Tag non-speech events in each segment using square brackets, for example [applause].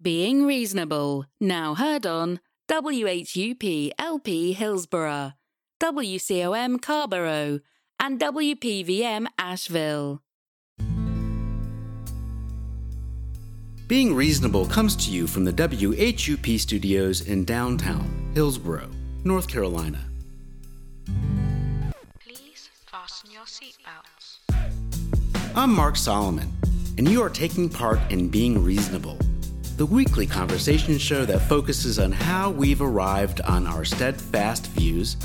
Being Reasonable, now heard on WHUP LP Hillsborough, WCOM Carrboro, and WPVM Asheville. Being Reasonable comes to you from the WHUP studios in downtown Hillsborough, North Carolina. Please fasten your seatbelts. I'm Mark Solomon, and you are taking part in Being Reasonable, the weekly conversation show that focuses on how we've arrived on our steadfast views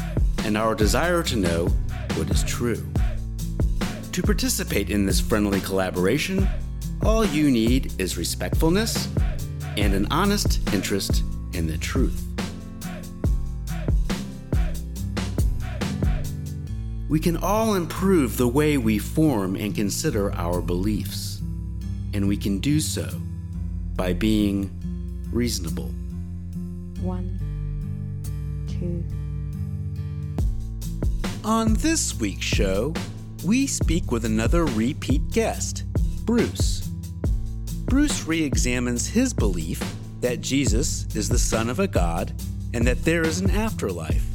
and our desire to know what is true. To participate in this friendly collaboration, all you need is respectfulness and an honest interest in the truth. We can all improve the way we form and consider our beliefs, and we can do so by being reasonable. One, two. On this week's show, we speak with another repeat guest, Bruce. Bruce re examines his belief that Jesus is the Son of a God and that there is an afterlife.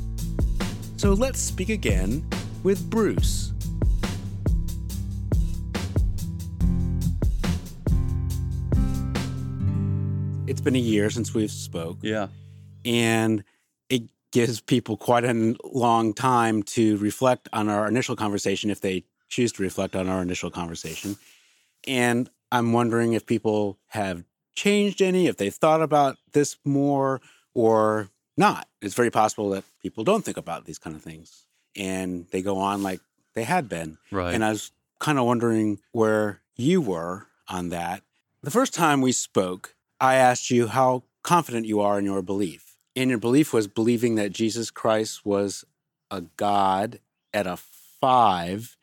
So let's speak again with Bruce. It's been a year since we've spoke Yeah. and it gives people quite a long time to reflect on our initial conversation if they choose to reflect on our initial conversation. And I'm wondering if people have changed any, if they've thought about this more or not. It's very possible that people don't think about these kind of things and they go on like they had been. Right. And I was kind of wondering where you were on that. The first time we spoke, I asked you how confident you are in your belief. And your belief was believing that Jesus Christ was a God at a five.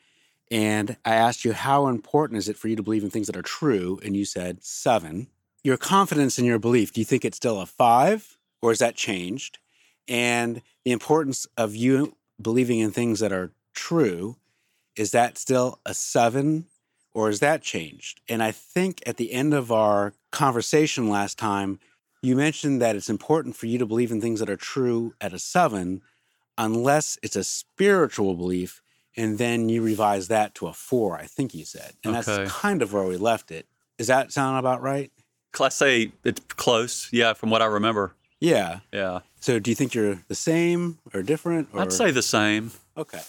And I asked you, how important is it for you to believe in things that are true? And you said seven. Your confidence in your belief, do you think it's still a five or has that changed? And the importance of you believing in things that are true, is that still a seven or has that changed? And I think at the end of our conversation last time, you mentioned that it's important for you to believe in things that are true at a seven, unless it's a spiritual belief. And then you revise that to a four, I think you said. And Okay. that's kind of where we left it. Does that sound about right? Class say it's close. Yeah, from what I remember. Yeah. Yeah. So do you think you're the same or different? Or? I'd say the same. Okay.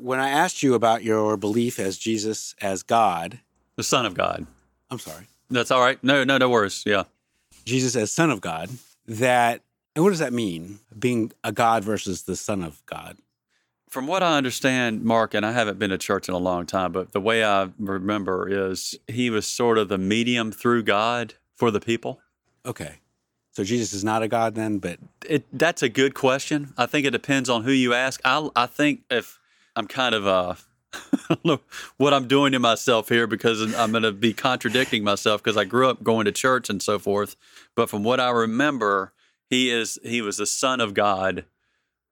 When I asked you about your belief as Jesus as God, The Son of God. I'm sorry, That's all right. No, no, no worries. Yeah. Jesus as Son of God, that, and what does that mean? Being a God versus the Son of God? From what I understand, Mark, and I haven't been to church in a long time, but the way I remember is he was sort of the medium through God for the people. Okay. So Jesus is not a God then, but It, that's a good question. I think it depends on who you ask. I, I think if I'm kind of uh, I don't know what I'm doing to myself here because I'm going to be contradicting myself because I grew up going to church and so forth. But from what I remember, he is he was the son of God,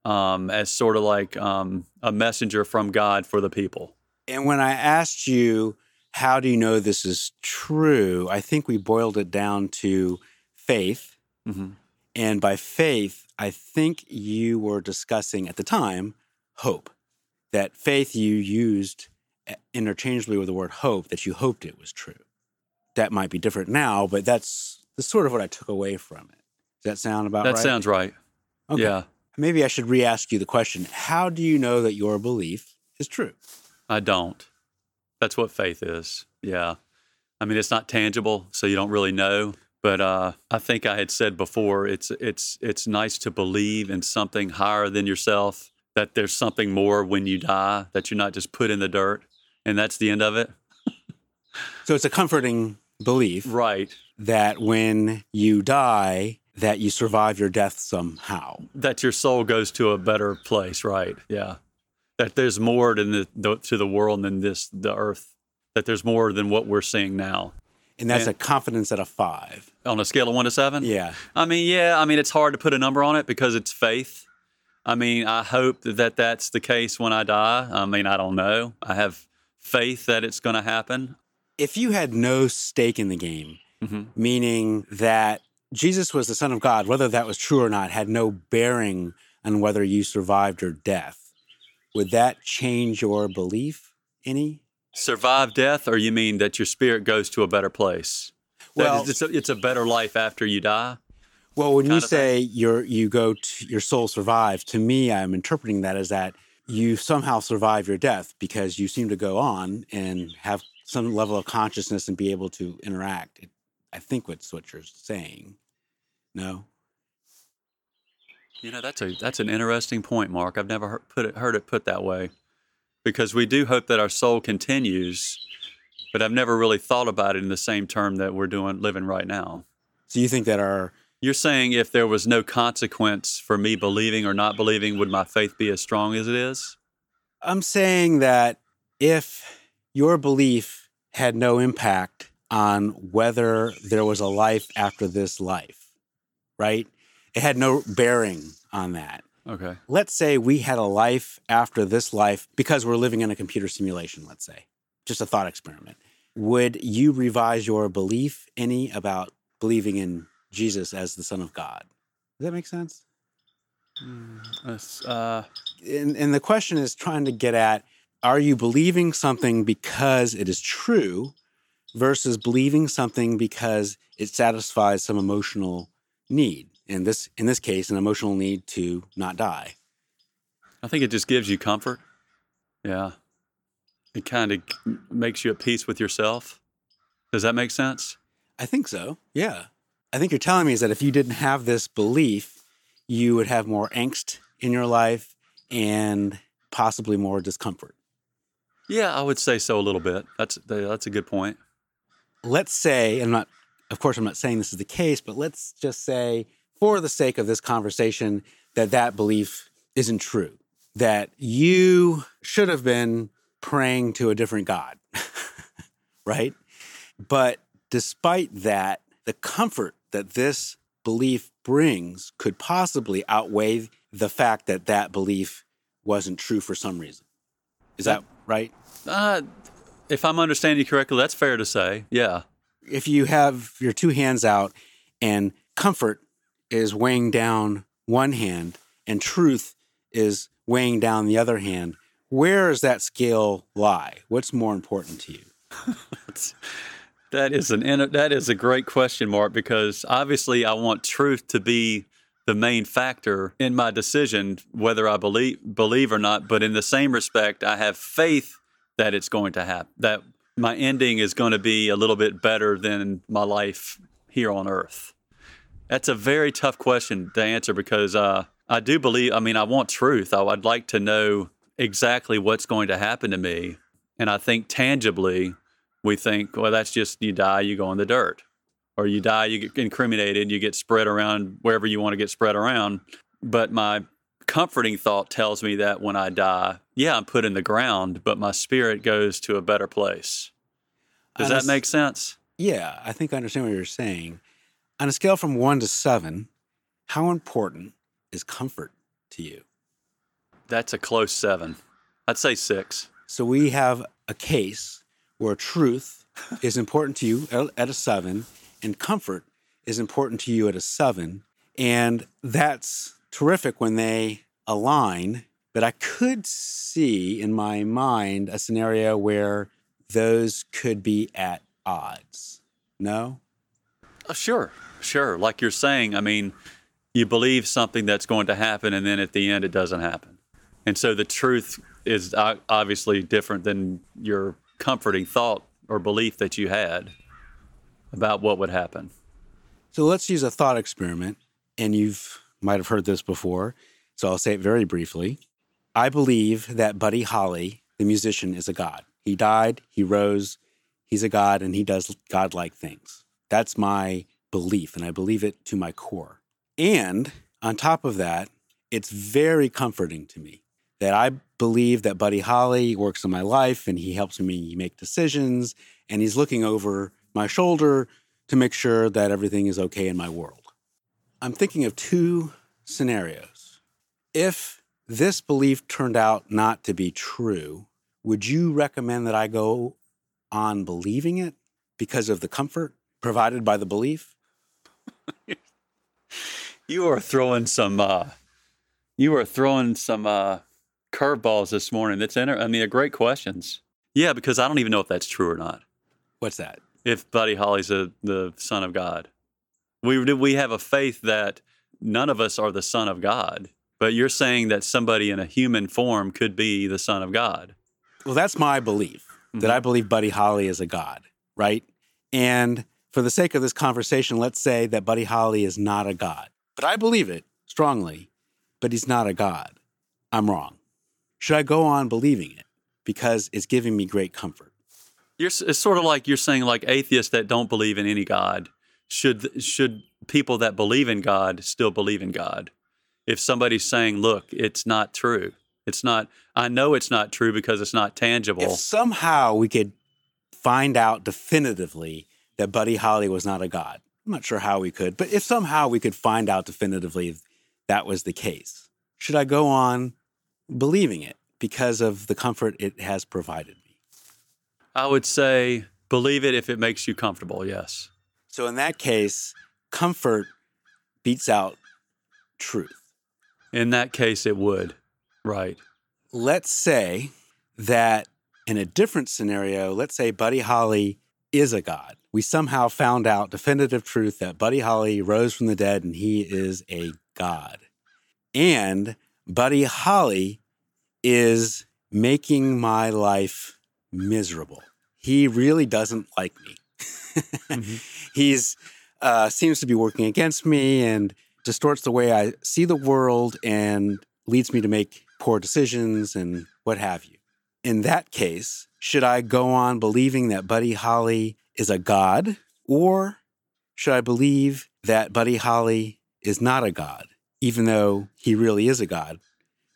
um, as sort of like um, a messenger from God for the people. And when I asked you, how do you know this is true? I think we boiled it down to faith. hmm And by faith, I think you were discussing at the time hope. That faith you used eh, interchangeably with the word hope, that you hoped it was true. That might be different now, but that's, that's sort of what I took away from it. Does that sound about That right? sounds right. Okay. Yeah, Maybe I should re ask you the question How do you know that your belief is true? I don't. That's what faith is. Yeah. I mean, it's not tangible, so you don't really know. But uh, I think I had said before, it's it's it's nice to believe in something higher than yourself. That there's something more when you die. That you're not just put in the dirt, and that's the end of it. So it's a comforting belief Right. that when you die, that you survive your death somehow. That your soul goes to a better place. Right. Yeah. That there's more than the, the to the world than this the earth. That there's more than what we're seeing now. And that's Yeah. a confidence at a five. On a scale of one to seven. Yeah. I mean, yeah, I mean, it's hard to put a number on it because it's faith. I mean, I hope that that's the case when I die. I mean, I don't know. I have faith that it's going to happen. If you had no stake in the game, Mhm. meaning that Jesus was the Son of God, whether that was true or not, had no bearing on whether you survived your death. Would that change your belief any? Survive death, or you mean that your spirit goes to a better place? Well- it's, a, it's a better life after you die. Well, when you kind of thing. say your you go to your soul survives, to me, I'm interpreting that as that you somehow survive your death because you seem to go on and have some level of consciousness and be able to interact. I think that's what you're saying. No, You know, that's a that's an interesting point, Mark. I've never heard, put it, heard it put that way, because we do hope that our soul continues, but I've never really thought about it in the same term that we're doing living right now. so you think that our You're saying if there was no consequence for me believing or not believing, would my faith be as strong as it is? I'm saying that if your belief had no impact on whether there was a life after this life, right? It had no bearing on that. Okay. let's say we had a life after this life because we're living in a computer simulation, let's say, just a thought experiment. Would you revise your belief any about believing in Jesus as the Son of God? Does that make sense? That's, uh, And, and the question is trying to get at are you believing something because it is true versus believing something because it satisfies some emotional need? In this, in this case, an emotional need to not die. I think it just gives you comfort. Yeah. It kind of makes you at peace with yourself. Does that make sense? I think so. Yeah. I think you're telling me is that if you didn't have this belief, you would have more angst in your life and possibly more discomfort. Yeah, I would say so a little bit. That's that's a good point. Let's say, I'm not, of course, I'm not saying this is the case, but let's just say, for the sake of this conversation, that that belief isn't true, that you should have been praying to a different God, [laughs] right? But despite that, the comfort that this belief brings could possibly outweigh the fact that that belief wasn't true for some reason. Is that right? Uh, if I'm understanding you correctly, that's fair to say. Yeah. If you have your two hands out and comfort is weighing down one hand and truth is weighing down the other hand, where does that scale lie? What's more important to you? [laughs] That's- an that is a great question, Mark, because obviously I want truth to be the main factor in my decision whether I believe believe or not. But in the same respect, I have faith that it's going to happen. That my ending is going to be a little bit better than my life here on Earth. That's a very tough question to answer because uh, I do believe. I mean, I want truth. I, I'd like to know exactly what's going to happen to me, and I think tangibly we think, well, that's just you die, you go in the dirt, or you die, you get incriminated, you get spread around wherever you want to get spread around. But my comforting thought tells me that when I die, yeah, I'm put in the ground, but my spirit goes to a better place. Does that make sense? Yeah, I think I understand what you're saying. On a scale from one to seven, how important is comfort to you? That's a close seven. I'd say six. So we have a case where truth is important to you at- a seven, and comfort is important to you at a seven. And that's terrific when they align. But I could see in my mind a scenario where those could be at odds. No? Uh, sure, sure. Like you're saying, I mean, you believe something that's going to happen, and then at the end, it doesn't happen. And so the truth is obviously different than your comforting thought or belief that you had about what would happen. So let's use a thought experiment. And you've might have heard this before. So I'll say it very briefly. I believe that Buddy Holly, the musician, is a god. He died, he rose, he's a god, and he does godlike things. That's my belief, and I believe it to my core. And on top of that, it's very comforting to me that I believe that Buddy Holly works in my life and he helps me make decisions and he's looking over my shoulder to make sure that everything is okay in my world. I'm thinking of two scenarios. If this belief turned out not to be true, would you recommend that I go on believing it because of the comfort provided by the belief? [laughs] You are throwing some. Uh, you are throwing some uh, curveballs this morning. That's inter- I mean, they're great questions. Yeah, because I don't even know if that's true or not. What's that? If Buddy Holly's a, the son of God, we we have a faith that none of us are the son of God. But you're saying that somebody in a human form could be the son of God. Well, that's my belief that I mm-hmm. believe Buddy Holly is a god, right? And for the sake of this conversation, let's say that Buddy Holly is not a god. But I believe it strongly, but he's not a god. I'm wrong. Should I go on believing it because it's giving me great comfort? You're, it's sort of like you're saying, like atheists that don't believe in any God should should people that believe in God still believe in God? If somebody's saying, "Look, it's not true," it's not. I know it's not true because it's not tangible. If somehow we could find out definitively that Buddy Holly was not a god, I'm not sure how we could, but if somehow we could find out definitively that was the case, should I go on believing it because of the comfort it has provided me? I would say believe it if it makes you comfortable. Yes. So in that case, comfort beats out truth. In that case, it would. Right. Let's say that in a different scenario, let's say Buddy Holly is a god. We somehow found out definitive truth that Buddy Holly rose from the dead and he is a god. And Buddy Holly is making my life miserable. He really doesn't like me. [laughs] He's uh, seems to be working against me and distorts the way I see the world and leads me to make poor decisions and what have you. In that case, should I go on believing that Buddy Holly is a god, or should I believe that Buddy Holly is not a god, even though he really is a god?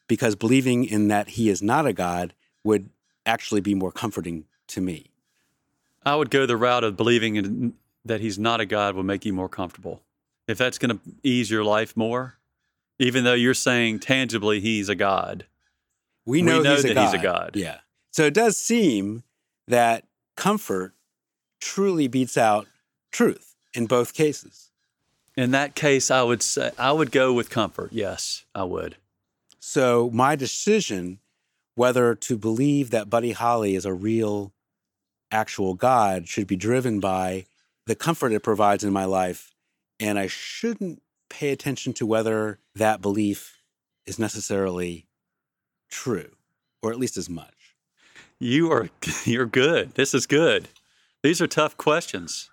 Because believing in that he is not a god would actually be more comforting to me. I would go the route of believing in, that he's not a God will make you more comfortable. If that's going to ease your life more, even though you're saying tangibly he's a God. We know, know he's, a that god. he's a god. Yeah. So it does seem that comfort truly beats out truth in both cases. In that case, I would say I would go with comfort. Yes, I would. So my decision whether to believe that Buddy Holly is a real, actual God should be driven by the comfort it provides in my life. And I shouldn't pay attention to whether that belief is necessarily true, or at least as much. You are [laughs] you're good. This is good. These are tough questions.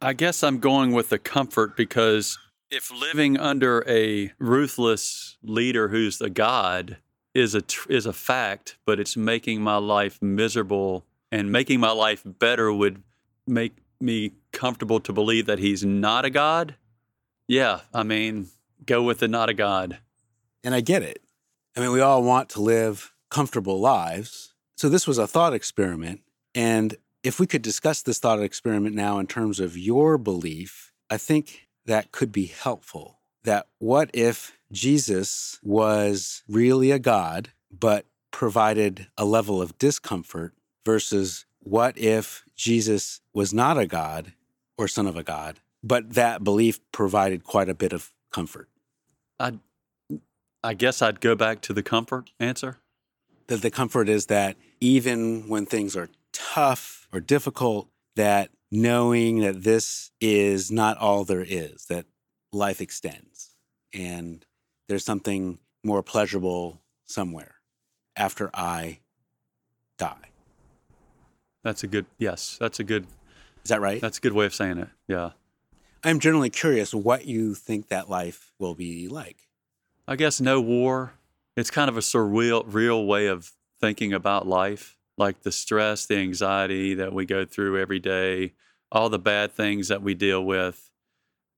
I guess I'm going with the comfort because if living under a ruthless leader who's the god is a tr- is a fact, but it's making my life miserable and making my life better would make me comfortable to believe that he's not a god. Yeah, I mean, go with the not a god. And I get it. I mean, we all want to live comfortable lives. So this was a thought experiment. And if we could discuss this thought experiment now in terms of your belief, I think that could be helpful. That what if Jesus was really a God, but provided a level of discomfort versus what if Jesus was not a God or son of a God, but that belief provided quite a bit of comfort? I I guess I'd go back to the comfort answer. that the comfort is that even when things are tough or difficult, that knowing that this is not all there is, that life extends and there's something more pleasurable somewhere after I die. That's a good yes. That's a good Is that right? that's a good way of saying it. Yeah. I'm generally curious what you think that life will be like. I guess no war. It's kind of a surreal real way of thinking about life. Like the stress, the anxiety that we go through every day, all the bad things that we deal with,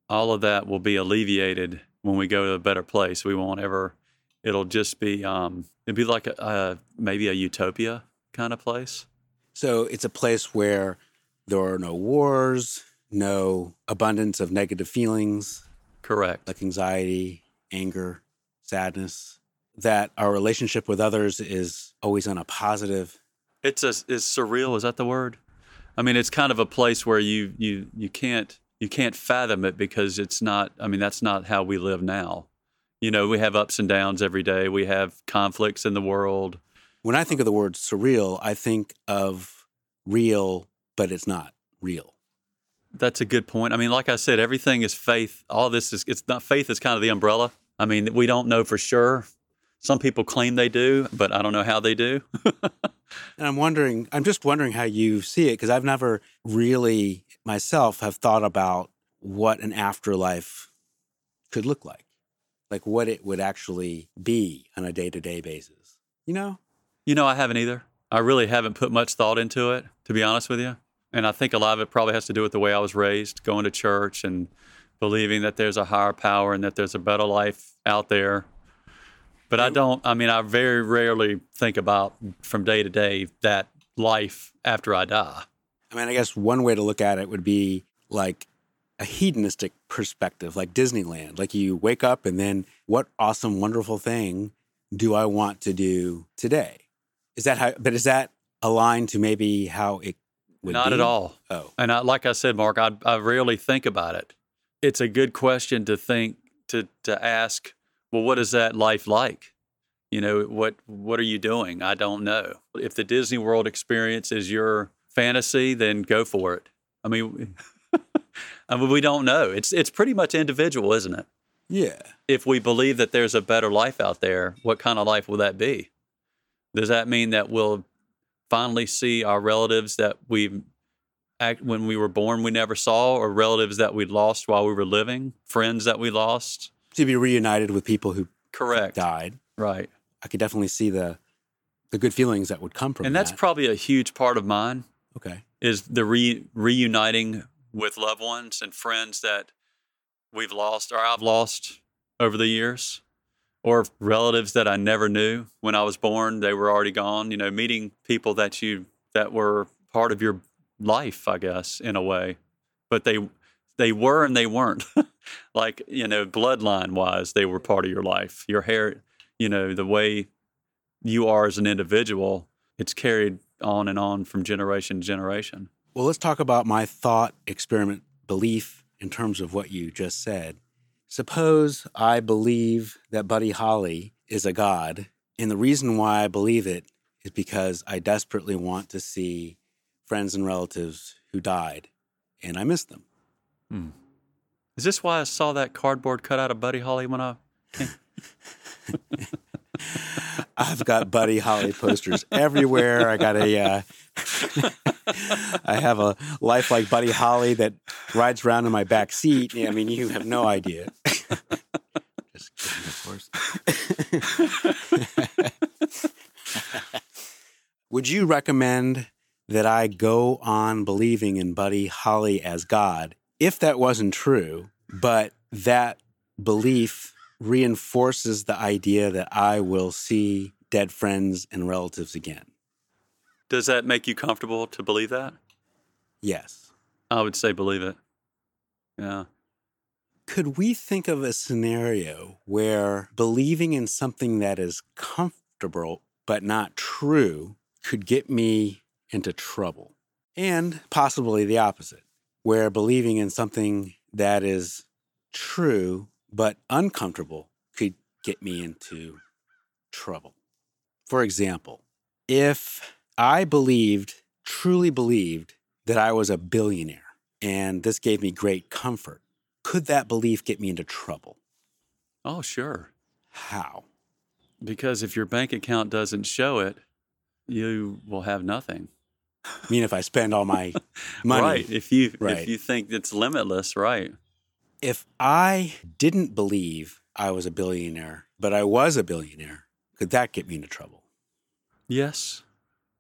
all of that will be alleviated when we go to a better place. We won't ever it'll just be um it'd be like a, a maybe a utopia kind of place. So it's a place where there are no wars, no abundance of negative feelings, Correct. like anxiety, anger, sadness, that our relationship with others is always on a positive. It's a is surreal. Is that the word? I mean, it's kind of a place where you you you can't you can't fathom it because it's not. I mean, that's not how we live now. You know, we have ups and downs every day. We have conflicts in the world. When I think of the word surreal, I think of real, but it's not real. That's a good point. I mean, like I said, everything is faith. All this is it's not faith is kind of the umbrella. I mean, we don't know for sure. Some people claim they do, but I don't know how they do. And I'm wondering, I'm just wondering how you see it because I've never really myself have thought about what an afterlife could look like, like what it would actually be on a day to day basis. You know? You know, I haven't either. I really haven't put much thought into it, to be honest with you. And I think a lot of it probably has to do with the way I was raised, going to church and believing that there's a higher power and that there's a better life out there. But I don't, I mean, I very rarely think about from day to day that life after I die. I mean, I guess one way to look at it would be like a hedonistic perspective, like Disneyland. Like you wake up and then what awesome, wonderful thing do I want to do today? Is that how, but is that aligned to maybe how it would Not be? at all. Oh, And I, like I said, Mark, I, I rarely think about it. It's a good question to think to to ask. Well, what is that life like? You know, what what are you doing? I don't know. If the Disney World experience is your fantasy, then go for it. I mean, [laughs] I mean, we don't know. It's it's pretty much individual, isn't it? yeah. If we believe that there's a better life out there, what kind of life will that be? Does that mean that we'll finally see our relatives that we act when we were born we never saw, or relatives that we lost while we were living, friends that we lost? To be reunited with people who Correct. died. Right. I could definitely see the the good feelings that would come from And that's that. probably a huge part of mine okay. is the re- reuniting with loved ones and friends that we've lost or I've lost over the years, or relatives that I never knew when I was born. They were already gone. You know, meeting people that you that were part of your life, I guess, in a way, but they they were and they weren't. [laughs] like you know, bloodline wise, they were part of your life. Your hair, you know, the way you are as an individual, it's carried on and on from generation to generation. Well, let's talk about my thought experiment belief in terms of what you just said. Suppose I believe that Buddy Holly is a god, and the reason why I believe it is because I desperately want to see friends and relatives who died, and I miss them. Is this why I saw that cardboard cutout of Buddy Holly when I? [laughs] I've got Buddy Holly posters everywhere. I got a, uh, [laughs] I have a life like Buddy Holly that rides around in my back seat. I mean, you have no idea. [laughs] Just kidding, of course. Would you recommend that I go on believing in Buddy Holly as God if that wasn't true, but that belief reinforces the idea that I will see dead friends and relatives again? Does that make you comfortable to believe that? Yes. I would say believe it. Yeah. Could we think of a scenario where believing in something that is comfortable but not true could get me into trouble? And possibly the opposite, where believing in something that is true but uncomfortable could get me into trouble. For example, if I believed, truly believed, that I was a billionaire and this gave me great comfort, could that belief get me into trouble? Oh, sure. How? Because if your bank account doesn't show it, you will have nothing. I mean, if I spend all my [laughs] money. Right. If you Right. if you think it's limitless, right. If I didn't believe I was a billionaire, but I was a billionaire, could that get me into trouble? Yes.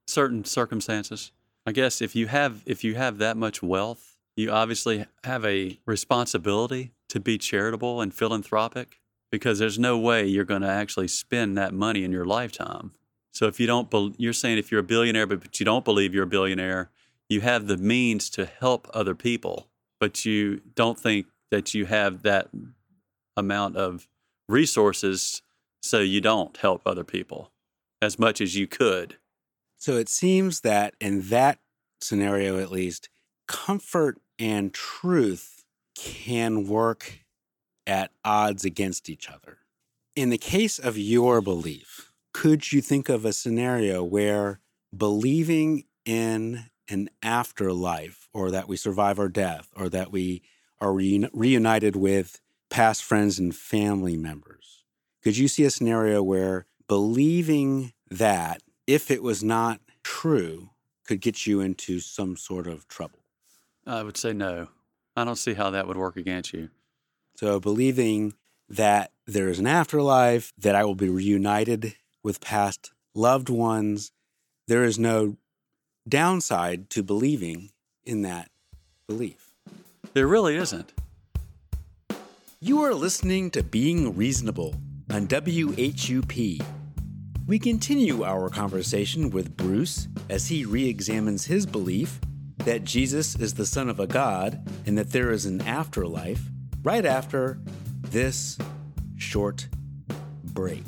Certain circumstances. I guess if you have if you have that much wealth, you obviously have a responsibility to be charitable and philanthropic because there's no way you're going to actually spend that money in your lifetime. So if you don't bel you're saying if you're a billionaire but, but you don't believe you're a billionaire, you have the means to help other people, but you don't think that you have that amount of resources so you don't help other people as much as you could. So it seems that in that scenario, at least, comfort and truth can work at odds against each other. In the case of your belief, could you think of a scenario where believing in an afterlife or that we survive our death or that we are reuni- reunited with past friends and family members? Could you see a scenario where believing that, if it was not true, could get you into some sort of trouble? I would say no. I don't see how that would work against you. So, believing that there is an afterlife, that I will be reunited with past loved ones, there is no downside to believing in that belief. There really isn't. You are listening to Being Reasonable on WHUP. We continue our conversation with Bruce as he re examines his belief that Jesus is the Son of a God and that there is an afterlife right after this short break.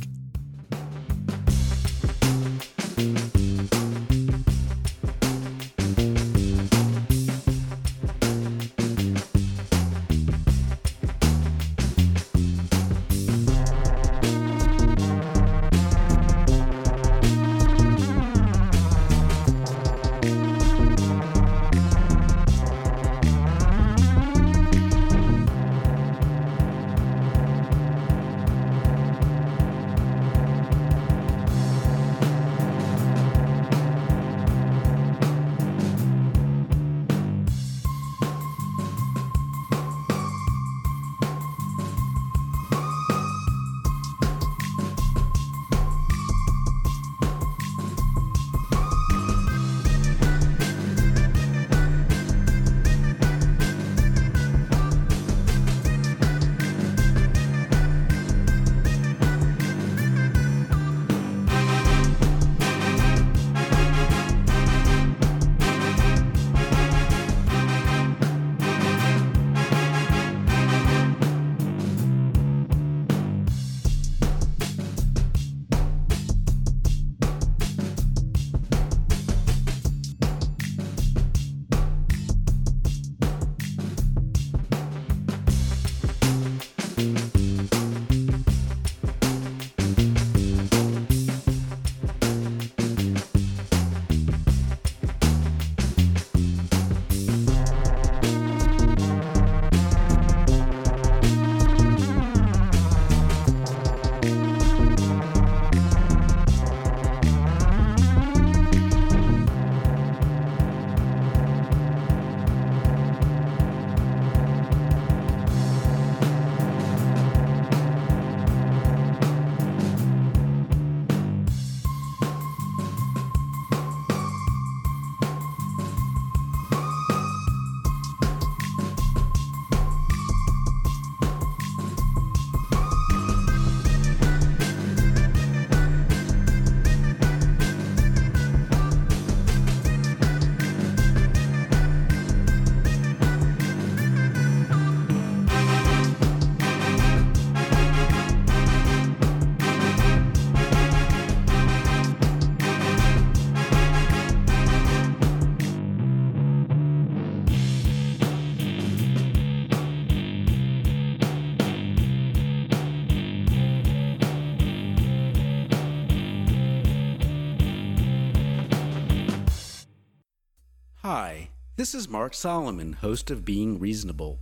This is Mark Solomon, host of Being Reasonable.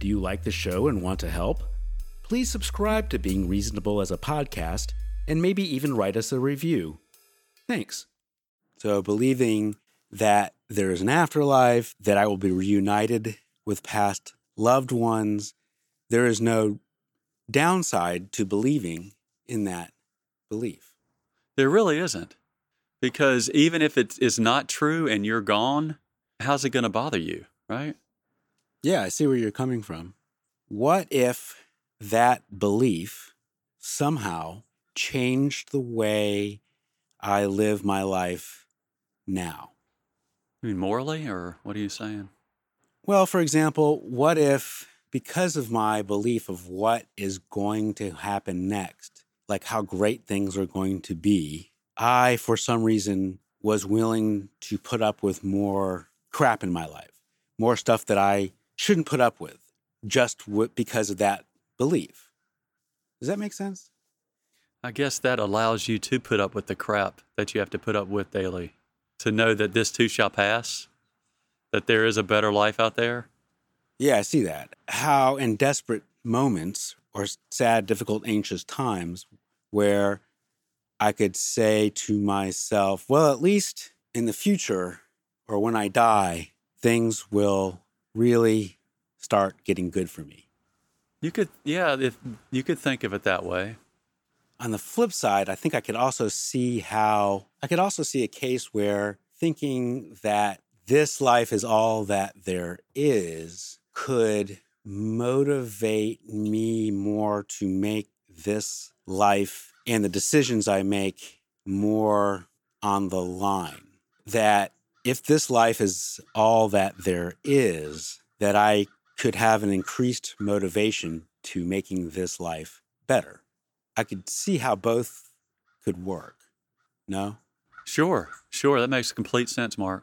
Do you like the show and want to help? Please subscribe to Being Reasonable as a podcast and maybe even write us a review. Thanks. So, believing that there is an afterlife, that I will be reunited with past loved ones, there is no downside to believing in that belief. There really isn't. Because even if it is not true and you're gone, how's it going to bother you, right? Yeah, I see where you're coming from. What if that belief somehow changed the way I live my life now? I mean, morally, or what are you saying? Well, for example, what if because of my belief of what is going to happen next, like how great things are going to be, I, for some reason, was willing to put up with more crap in my life, more stuff that I shouldn't put up with, just w- because of that belief. Does that make sense? I guess that allows you to put up with the crap that you have to put up with daily, to know that this too shall pass, that there is a better life out there. Yeah, I see that. How in desperate moments or sad, difficult, anxious times where I could say to myself, well, at least in the future or when I die, things will really start getting good for me. You could, yeah, if you could think of it that way. On the flip side, I think I could also see how I could also see a case where thinking that this life is all that there is could motivate me more to make this life and the decisions I make more on the line. That if this life is all that there is, that I could have an increased motivation to making this life better. I could see how both could work. No? Sure, sure. That makes complete sense, Mark.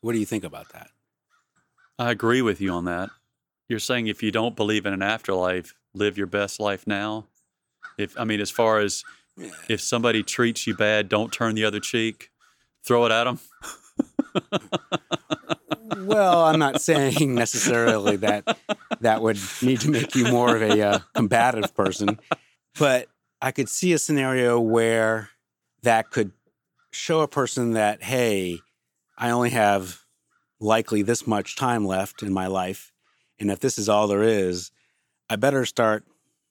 What do you think about that? I agree with you on that. You're saying if you don't believe in an afterlife, live your best life now. If I mean, as far as if somebody treats you bad, don't turn the other cheek. Throw it at them. [laughs] well, I'm not saying necessarily that that would need to make you more of a uh, combative person, but I could see a scenario where that could show a person that, hey, I only have likely this much time left in my life. And if this is all there is, I better start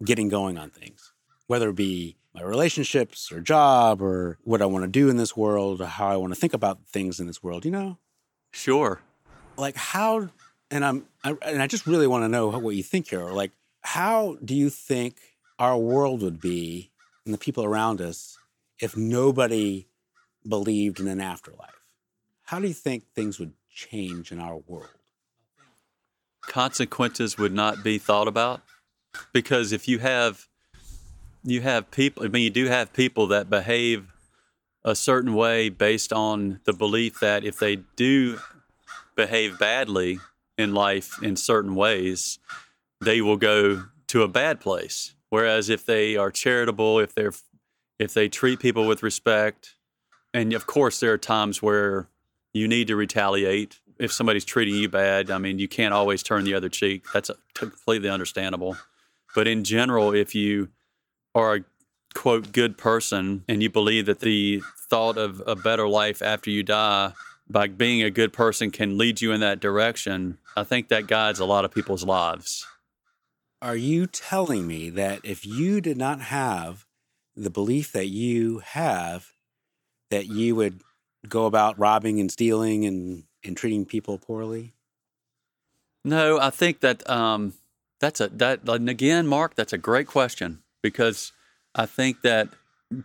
getting going on things, whether it be my relationships or job or what I want to do in this world or how I want to think about things in this world, you know? Sure. Like how and I'm I, and I just really want to know what you think here. Like how do you think our world would be and the people around us if nobody believed in an afterlife? How do you think things would change in our world? Consequences would not be thought about because if you have you have people I mean you do have people that behave a certain way based on the belief that if they do behave badly in life in certain ways, they will go to a bad place. Whereas if they are charitable, if they're if they treat people with respect, and of course there are times where you need to retaliate if somebody's treating you bad. I mean, you can't always turn the other cheek. That's completely understandable. But in general, if you are a quote good person and you believe that the thought of a better life after you die by being a good person can lead you in that direction, I think that guides a lot of people's lives. Are you telling me that if you did not have the belief that you have, that you would go about robbing and stealing and, and treating people poorly? No, I think that um, that's a that and again, Mark. That's a great question because I think that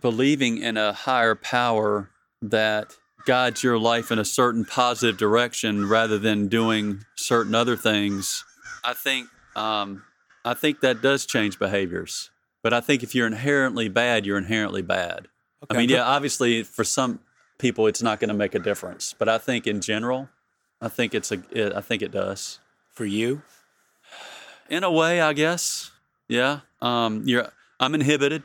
believing in a higher power that guides your life in a certain positive direction rather than doing certain other things, I think um, I think that does change behaviors. But I think if you're inherently bad, you're inherently bad. I mean, yeah, obviously for some people it's not going to make a difference, but I think in general, I think it's a it, I think it does. For you? In a way, I guess. Yeah. Um, you're I'm inhibited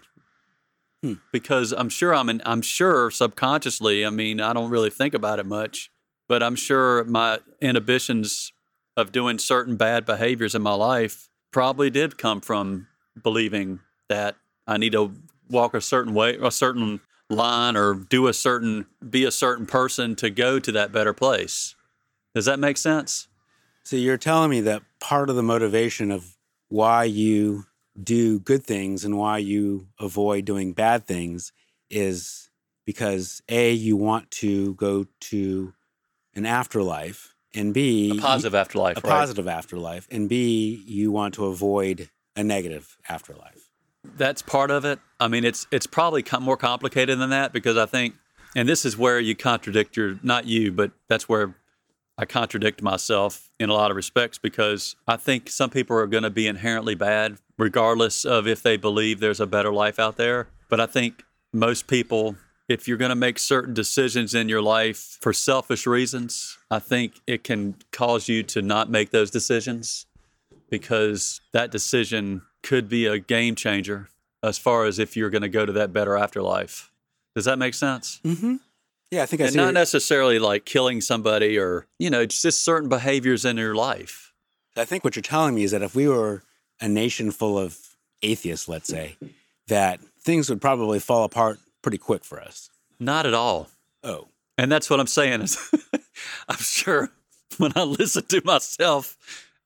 Hmm. because I'm sure I'm in, I'm sure subconsciously. I mean, I don't really think about it much, but I'm sure my inhibitions of doing certain bad behaviors in my life probably did come from believing that I need to walk a certain way, a certain line, or do a certain, be a certain person to go to that better place. Does that make sense? So you're telling me that part of the motivation of why you do good things and why you avoid doing bad things is because A, you want to go to an afterlife, and B, A positive afterlife, a right? positive afterlife, and B, you want to avoid a negative afterlife. that's part of it. I mean, it's it's probably com- more complicated than that because I think, and this is where you contradict your not you, but that's where I contradict myself in a lot of respects because I think some people are going to be inherently bad regardless of if they believe there's a better life out there. But I think most people, if you're going to make certain decisions in your life for selfish reasons, I think it can cause you to not make those decisions because that decision could be a game changer as far as if you're going to go to that better afterlife. Does that make sense? Mm-hmm. Yeah, I think I and not necessarily like killing somebody or, you know, it's just certain behaviors in your life. I think what you're telling me is that if we were a nation full of atheists, let's say, that things would probably fall apart pretty quick for us. Not at all. Oh, And that's what I'm saying is [laughs] I'm sure when I listen to myself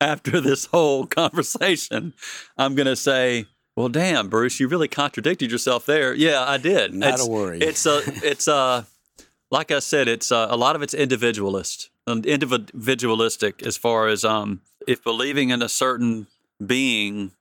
after this whole conversation, I'm going to say, well, damn, Bruce, you really contradicted yourself there. Yeah, I did. Not a worry. It's a, it's a, like I said, it's a, a lot of it's individualist, um, individualistic as far as um, if believing in a certain being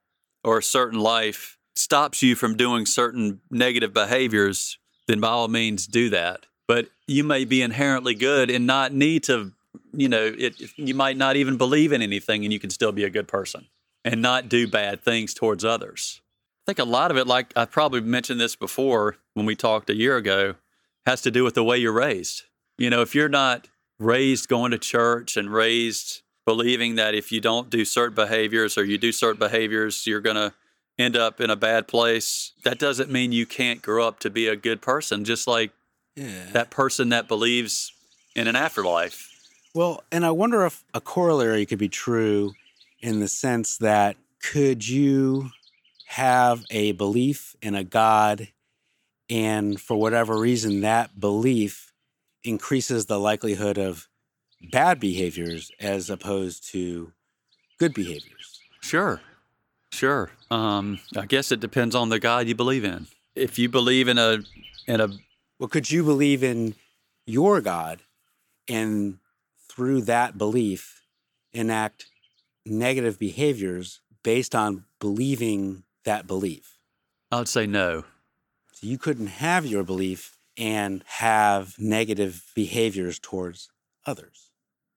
or a certain life stops you from doing certain negative behaviors, then by all means do that. But you may be inherently good and not need to, you know, it, you might not even believe in anything and you can still be a good person and not do bad things towards others. I think a lot of it, like I probably mentioned this before when we talked a year ago, has to do with the way you're raised. You know, if you're not raised going to church and raised believing that if you don't do certain behaviors or you do certain behaviors, you're going to end up in a bad place, that doesn't mean you can't grow up to be a good person, just like yeah. that person that believes in an afterlife. Well, and I wonder if a corollary could be true in the sense that could you have a belief in a God, and for whatever reason, that belief increases the likelihood of bad behaviors as opposed to good behaviors? Sure. Sure. Um, I guess it depends on the God you believe in. If you believe in a in a Well, could you believe in your God and through that belief enact negative behaviors based on believing that belief? I would say no. You couldn't have your belief and have negative behaviors towards others.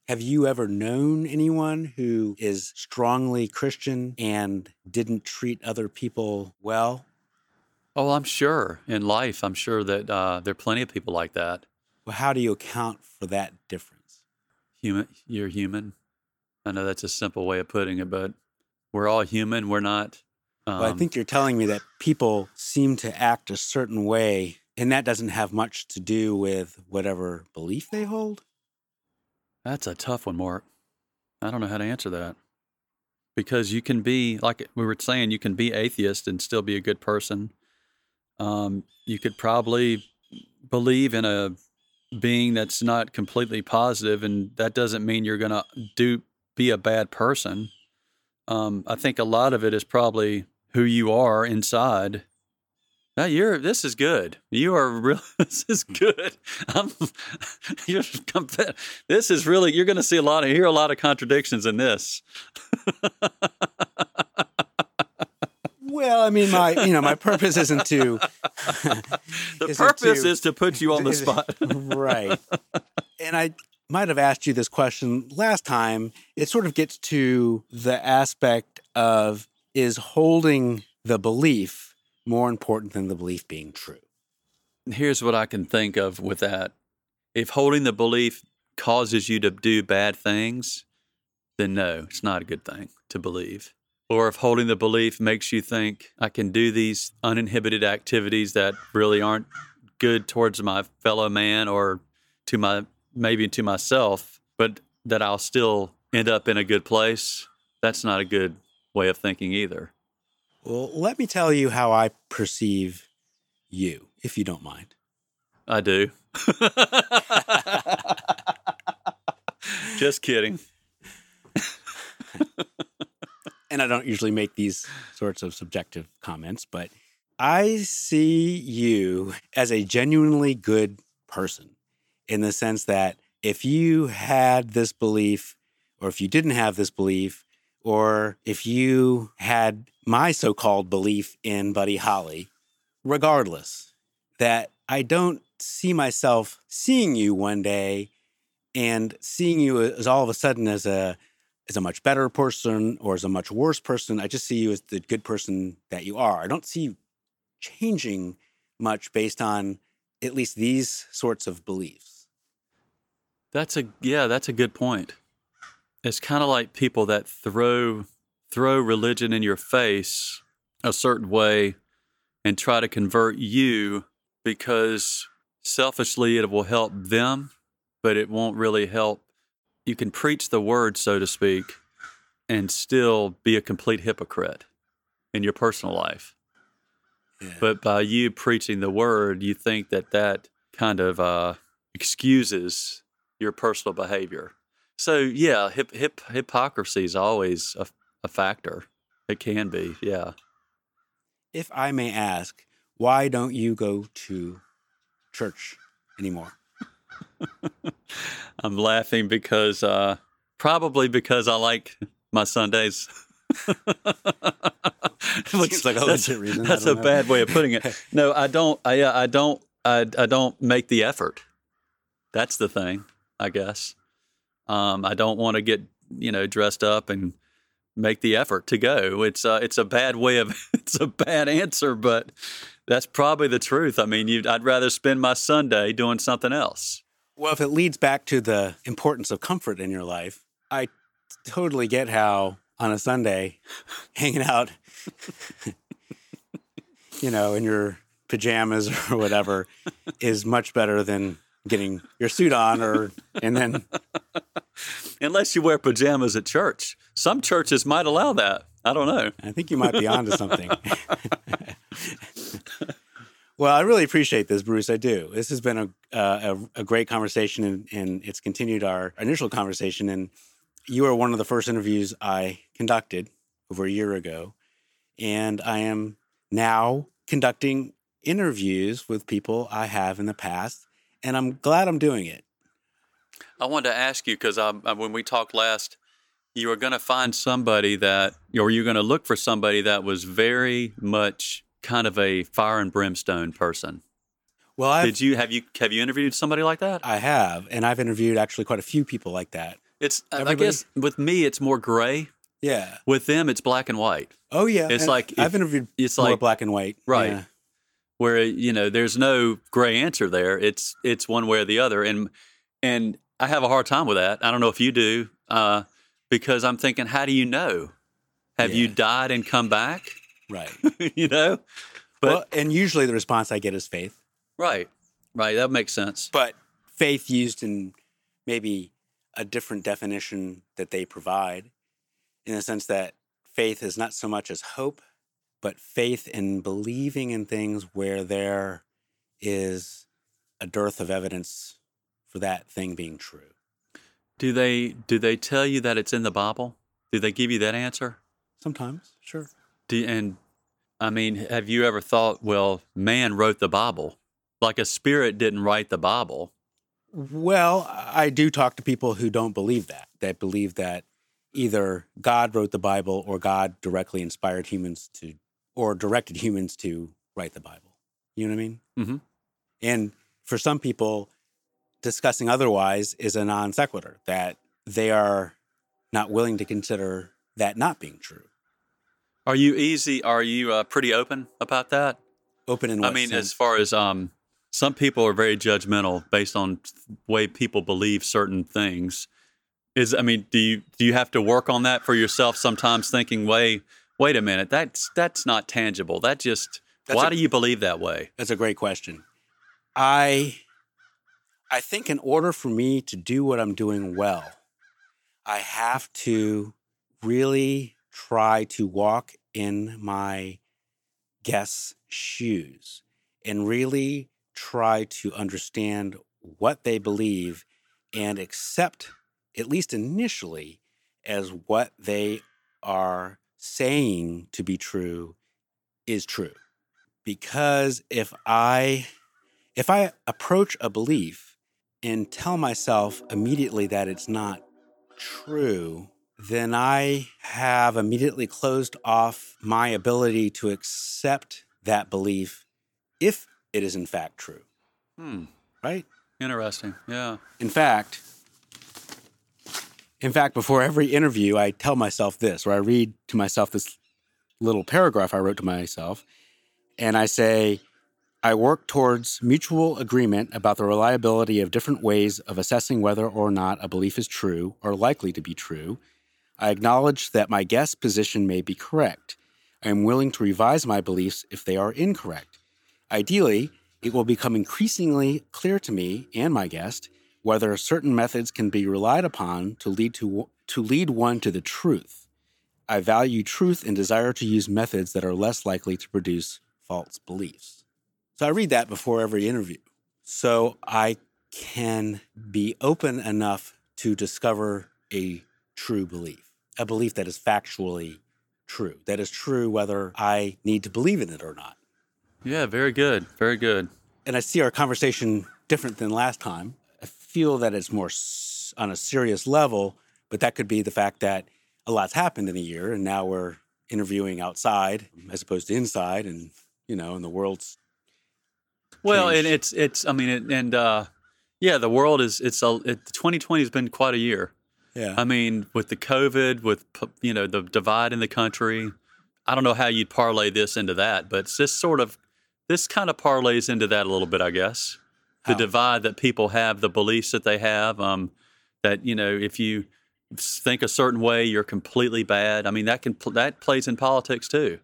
Have you ever known anyone who is strongly Christian and didn't treat other people well? Oh, I'm sure in life, I'm sure that uh, there are plenty of people like that. Well, how do you account for that difference? Human, you're human. I know that's a simple way of putting it, but we're all human. We're not. Um, well, I think you're telling me that people seem to act a certain way, and that doesn't have much to do with whatever belief they hold. That's a tough one, Mark. I don't know how to answer that. Because you can be, like we were saying, you can be atheist and still be a good person. Um, you could probably believe in a being that's not completely positive, and that doesn't mean you're going to do be a bad person. Um, I think a lot of it is probably who you are inside. Now you're. This is good. You are real. [laughs] This is good. I'm. [laughs] You're. This is really. You're going to see a lot of hear a lot of contradictions in this. Well, I mean, my you know, my purpose isn't to. [laughs] The isn't purpose to- is to put you on the spot. right. And I might have asked you this question last time. It sort of gets to the aspect of is holding the belief more important than the belief being true? Here's what I can think of with that. If holding the belief causes you to do bad things, then no, it's not a good thing to believe. Or if holding the belief makes you think I can do these uninhibited activities that really aren't good towards my fellow man or to my maybe to myself, but that I'll still end up in a good place, that's not a good way of thinking either. Well, let me tell you how I perceive you, if you don't mind. I do. [laughs] Just kidding. [laughs] and I don't usually make these sorts of subjective comments, but I see you as a genuinely good person in the sense that if you had this belief, or if you didn't have this belief, or if you had my so called belief in Buddy Holly, regardless, that I don't see myself seeing you one day and seeing you as all of a sudden as a as a much better person or as a much worse person. I just see you as the good person that you are. I don't see you changing much based on at least these sorts of beliefs. That's a yeah, that's a good point. It's kind of like people that throw throw religion in your face a certain way and try to convert you because selfishly it will help them, but it won't really help. You can preach the word, so to speak, and still be a complete hypocrite in your personal life. Yeah. But by you preaching the word, you think that that kind of uh, excuses your personal behavior. So yeah, hip, hip, hypocrisy is always a, a factor. It can be, yeah. if I may ask, why don't you go to church anymore? [laughs] I'm laughing because uh, probably because I like my Sundays. [laughs] Like a that's, legit reason. That's a know. bad way of putting it. [laughs] No, I don't. I, I don't. I, I don't make the effort. That's the thing, I guess. Um, I don't want to get you know dressed up and make the effort to go. It's uh, it's a bad way of. [laughs] It's a bad answer, but that's probably the truth. I mean, I'd rather spend my Sunday doing something else. Well, if it leads back to the importance of comfort in your life, I totally get how on a Sunday, [laughs] hanging out, [laughs] you know, in your pajamas or whatever, is much better than getting your suit on or and then Unless you wear pajamas at church. Some churches might allow that. I don't know. I think you might be onto [laughs] something. well, I really appreciate this, Bruce. I do. This has been a uh, a, a great conversation, and, and it's continued our initial conversation. And you are one of the first interviews I conducted over a year ago, and I am now conducting interviews with people I have in the past, and I'm glad I'm doing it. I wanted to ask you because um, uh, when we talked last, you were going to find somebody that, or you're going to look for somebody that was very much kind of a fire and brimstone person. Well, I've, Did you have you have you interviewed somebody like that? I have, and I've interviewed actually quite a few people like that. It's I guess with me it's more gray. Yeah. With them it's black and white. Oh yeah. It's and like if- I've interviewed it's more like- black and white. Right. Yeah. where you know there's no gray answer there it's it's one way or the other and and i have a hard time with that. I don't know if you do uh because i'm thinking how do you know? Have you died and come back? Right. [laughs] you know? But well, and usually the response I get is faith, right. Right. That makes sense. But faith used in maybe a different definition that they provide, in the sense that faith is not so much as hope, but faith in believing in things where there is a dearth of evidence for that thing being true. do they do they tell you that it's in the bible do they give you that answer Sometimes, sure. do and i mean have you ever thought well man wrote the bible like a spirit didn't write the bible Well, I do talk to people who don't believe that, that believe that either God wrote the Bible or God directly inspired humans to, or directed humans to write the Bible. You know what I mean? Mhm. And for some people, discussing otherwise is a non sequitur, that they are not willing to consider that not being true. Are you easy? Are you uh, pretty open about that? Open in I mean, sense? as far as um, some people are very judgmental based on way people believe certain things. Is I mean, do you do you have to work on that for yourself sometimes? Thinking, wait, wait a minute, that's that's not tangible. That just That's why a- do you believe that way? That's a great question. I I think in order for me to do what I'm doing well, I have to really try to walk in my guests' shoes and really try to understand what they believe and accept, at least initially, as what they are saying to be true is true. Because if i if i approach a belief and tell myself immediately that it's not true then i have immediately closed off my ability to accept that belief if it is in fact true Hmm. right Interesting. Yeah. in fact in fact before every interview i tell myself this or i read to myself this little paragraph i wrote to myself and I say, I work towards mutual agreement about the reliability of different ways of assessing whether or not a belief is true or likely to be true. I acknowledge that my guest position may be correct. I am willing to revise my beliefs if they are incorrect. Ideally, it will become increasingly clear to me and my guest whether certain methods can be relied upon to lead to, to lead one to the truth. I value truth and desire to use methods that are less likely to produce false beliefs. So I read that before every interview. So I can be open enough to discover a true belief, a belief that is factually true, that is true whether I need to believe in it or not. Yeah, very good. Very good. And I see our conversation different than last time. I feel that it's more on a serious level, but that could be the fact that a lot's happened in a year and now we're interviewing outside as opposed to inside and you know and the world's well changed. and it's it's i mean it, and uh yeah the world is it's a it, 2020 has been quite a year. Yeah. I mean with the covid with you know the divide in the country i don't know how you'd parlay this into that but it's just sort of this kind of parlays into that a little bit i guess. The divide that people have the beliefs that they have um that you know if you think a certain way you're completely bad. I mean that can that plays in politics too.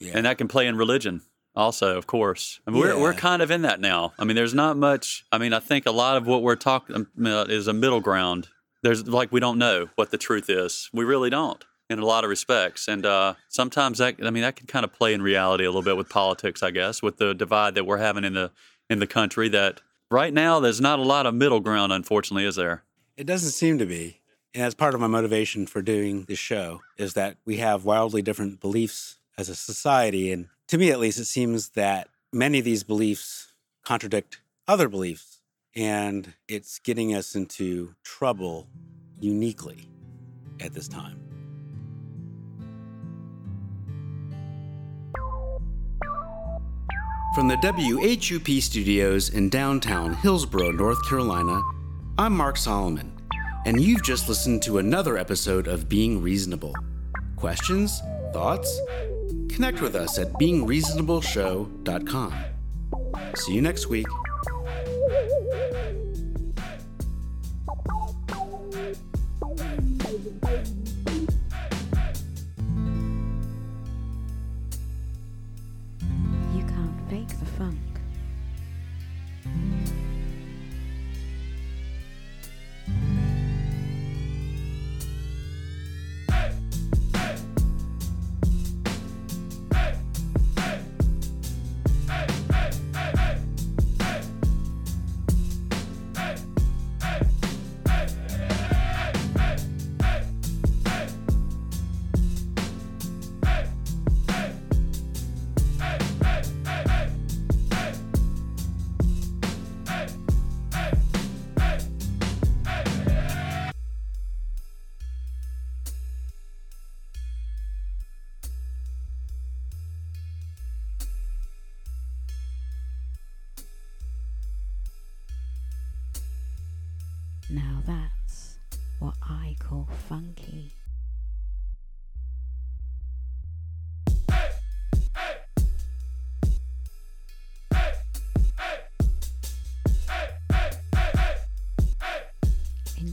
Yeah. and that can play in religion also of course. I mean, we're, we're kind of in that now. I mean there's not much i mean i think a lot of what we're talking about is a middle ground. There's like we don't know what the truth is. We really don't in a lot of respects. And uh, sometimes that i mean that can kind of play in reality a little bit with politics i guess with the divide that we're having in the in the country that right now there's not a lot of middle ground unfortunately is there? It doesn't seem to be. And that's part of my motivation for doing this show is that we have wildly different beliefs as a society. And to me, at least, it seems that many of these beliefs contradict other beliefs. And it's getting us into trouble uniquely at this time. From the WHUP studios in downtown Hillsborough, North Carolina, I'm Mark Solomon, and you've just listened to another episode of Being Reasonable. Questions? Thoughts? Connect with us at beingreasonableshow.com. See you next week.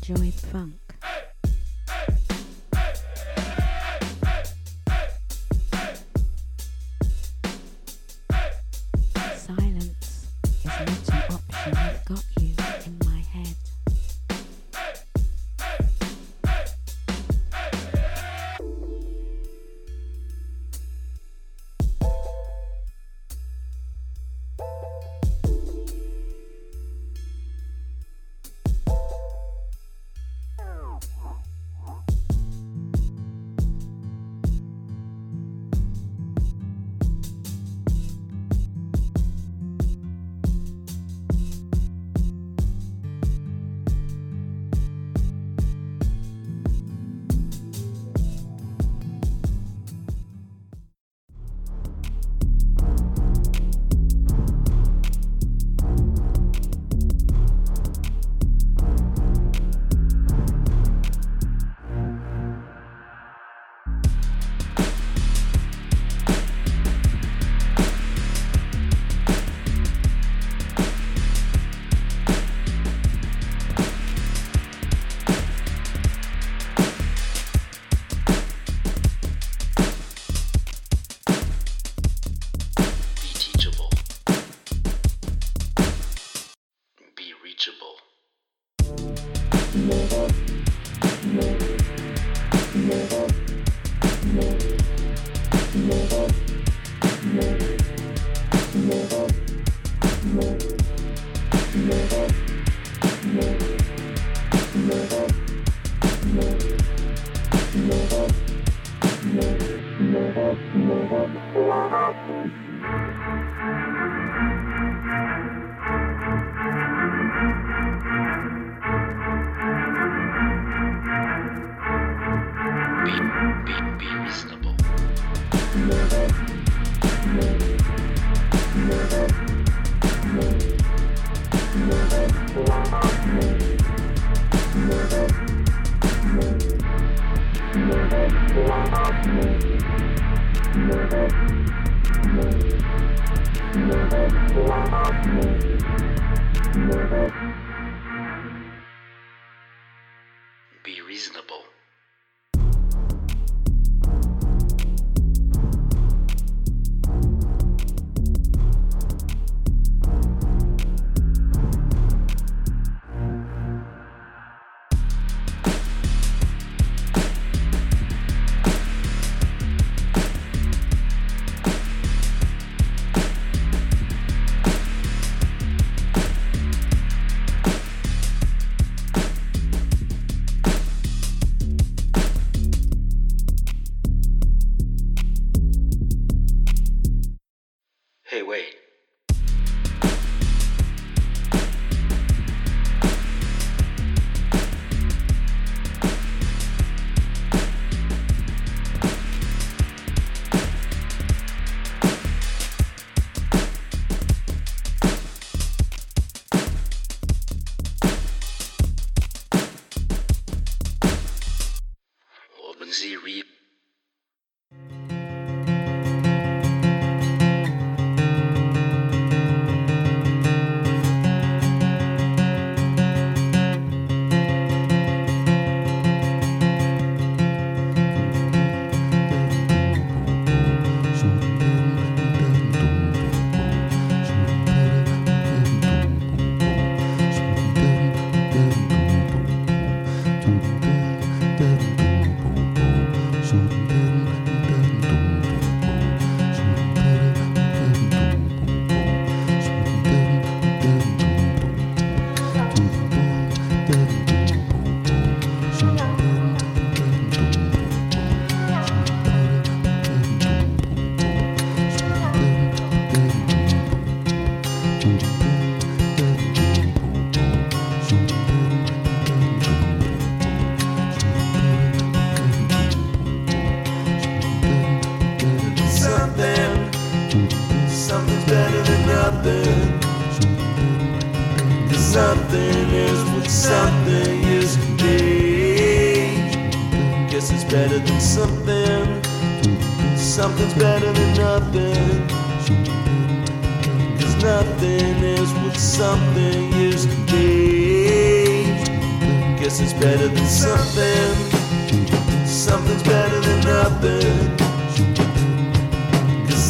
Enjoy funk.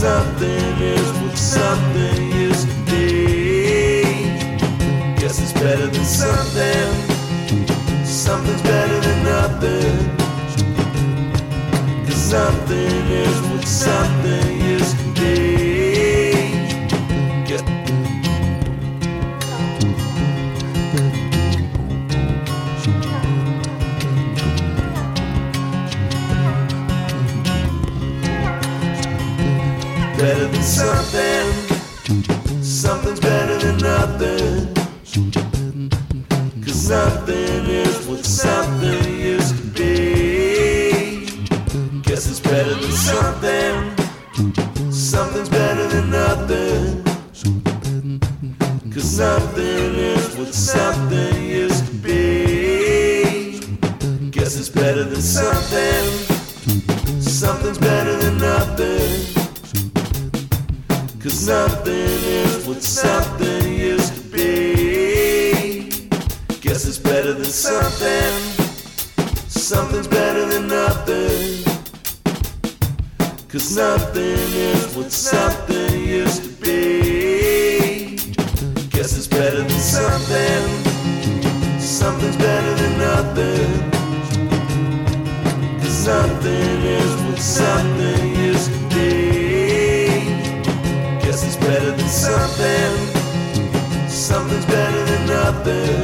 Something is what something is to be. Guess it's better than something. Something's better than nothing. Cause something is what something is something. Something's better than nothing. Cause nothing is what something is to be. Guess it's better than something. Something's better than nothing. Cause nothing is what something is to be. Guess it's better than something. Something's better than nothing. Cause nothing is what something used to be. Guess it's better than something. Something's better than nothing. Cause nothing is what something used to be. Guess it's better than something. Something's better than nothing. Cause nothing is what something Something's better than nothing.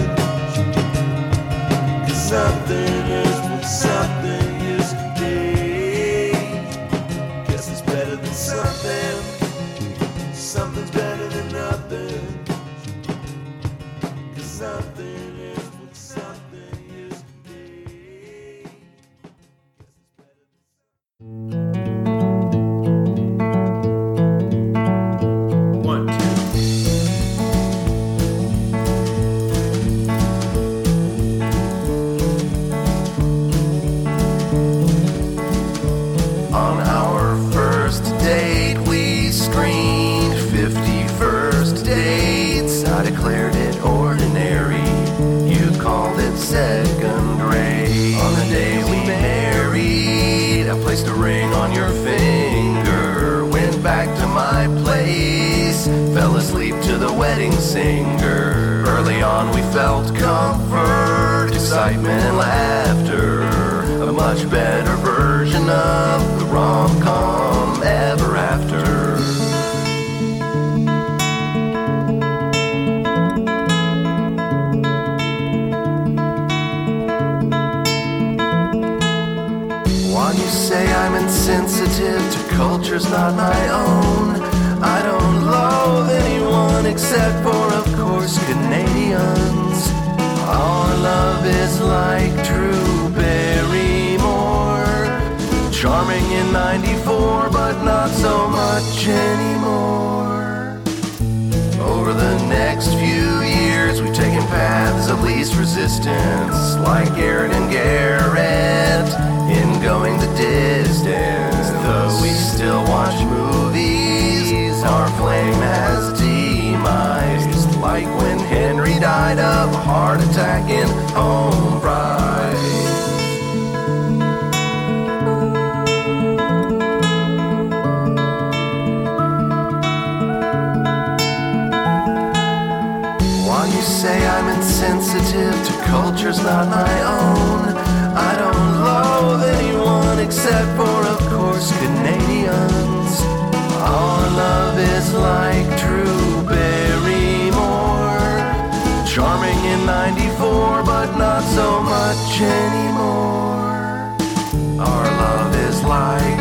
sensitive to cultures not my own. I don't loathe anyone except for, of course, Canadians. Our love is like Drew Barrymore. Charming in 94, but not so much anymore. Our love is like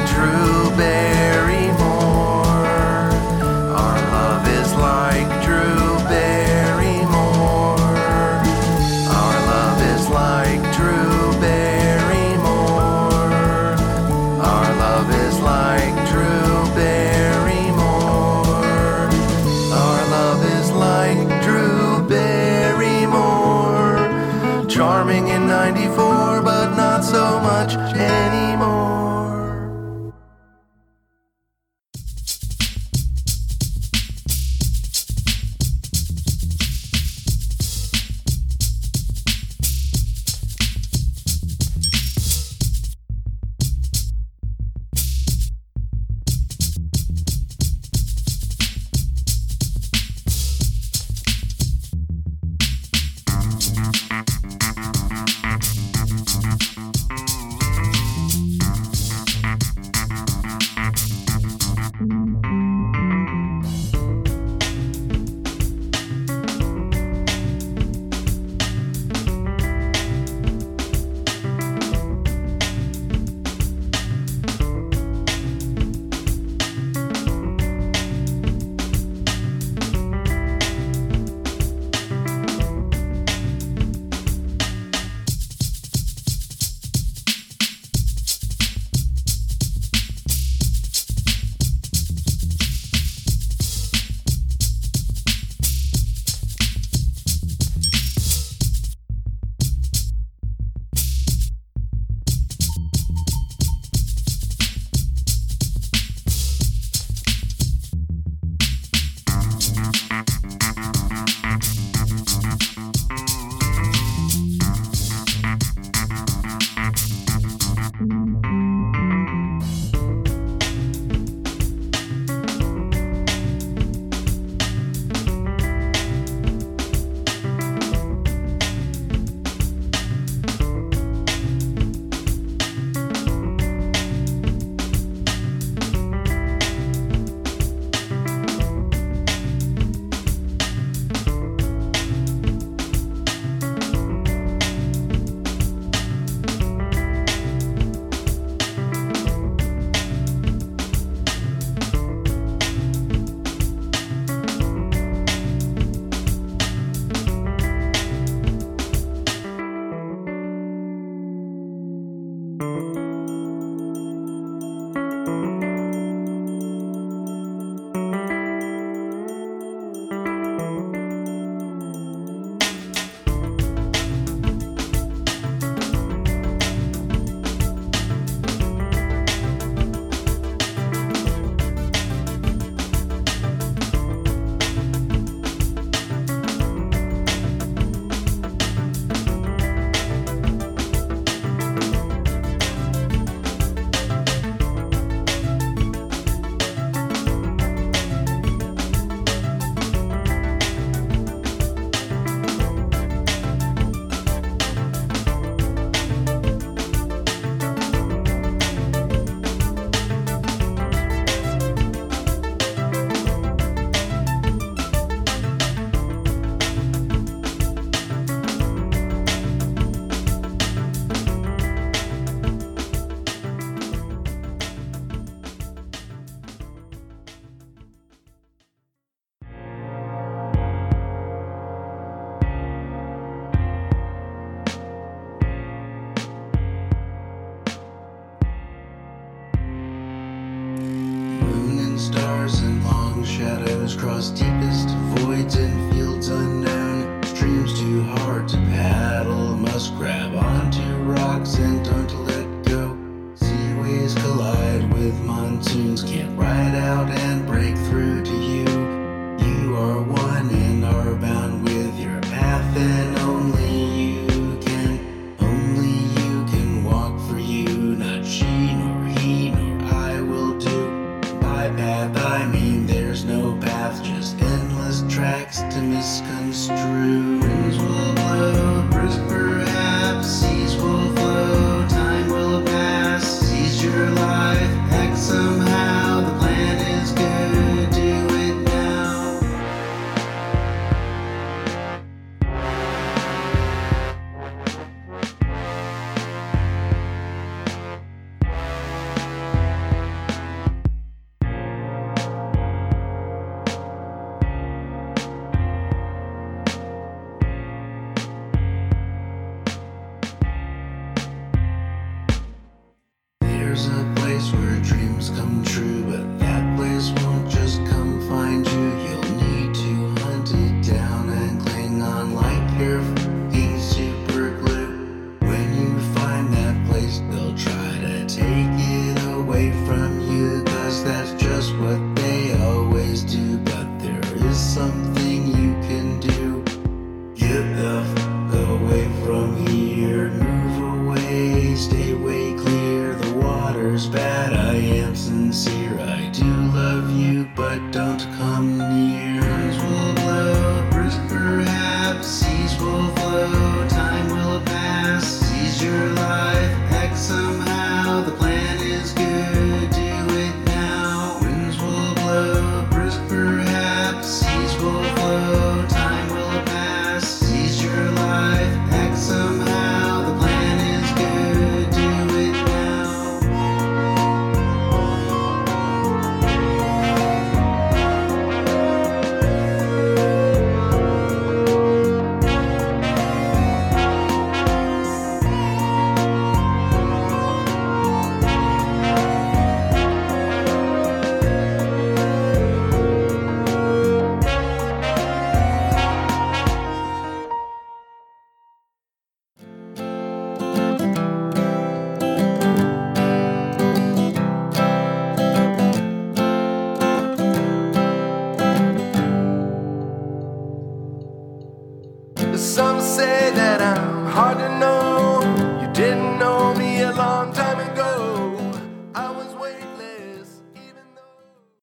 There's a place where dreams come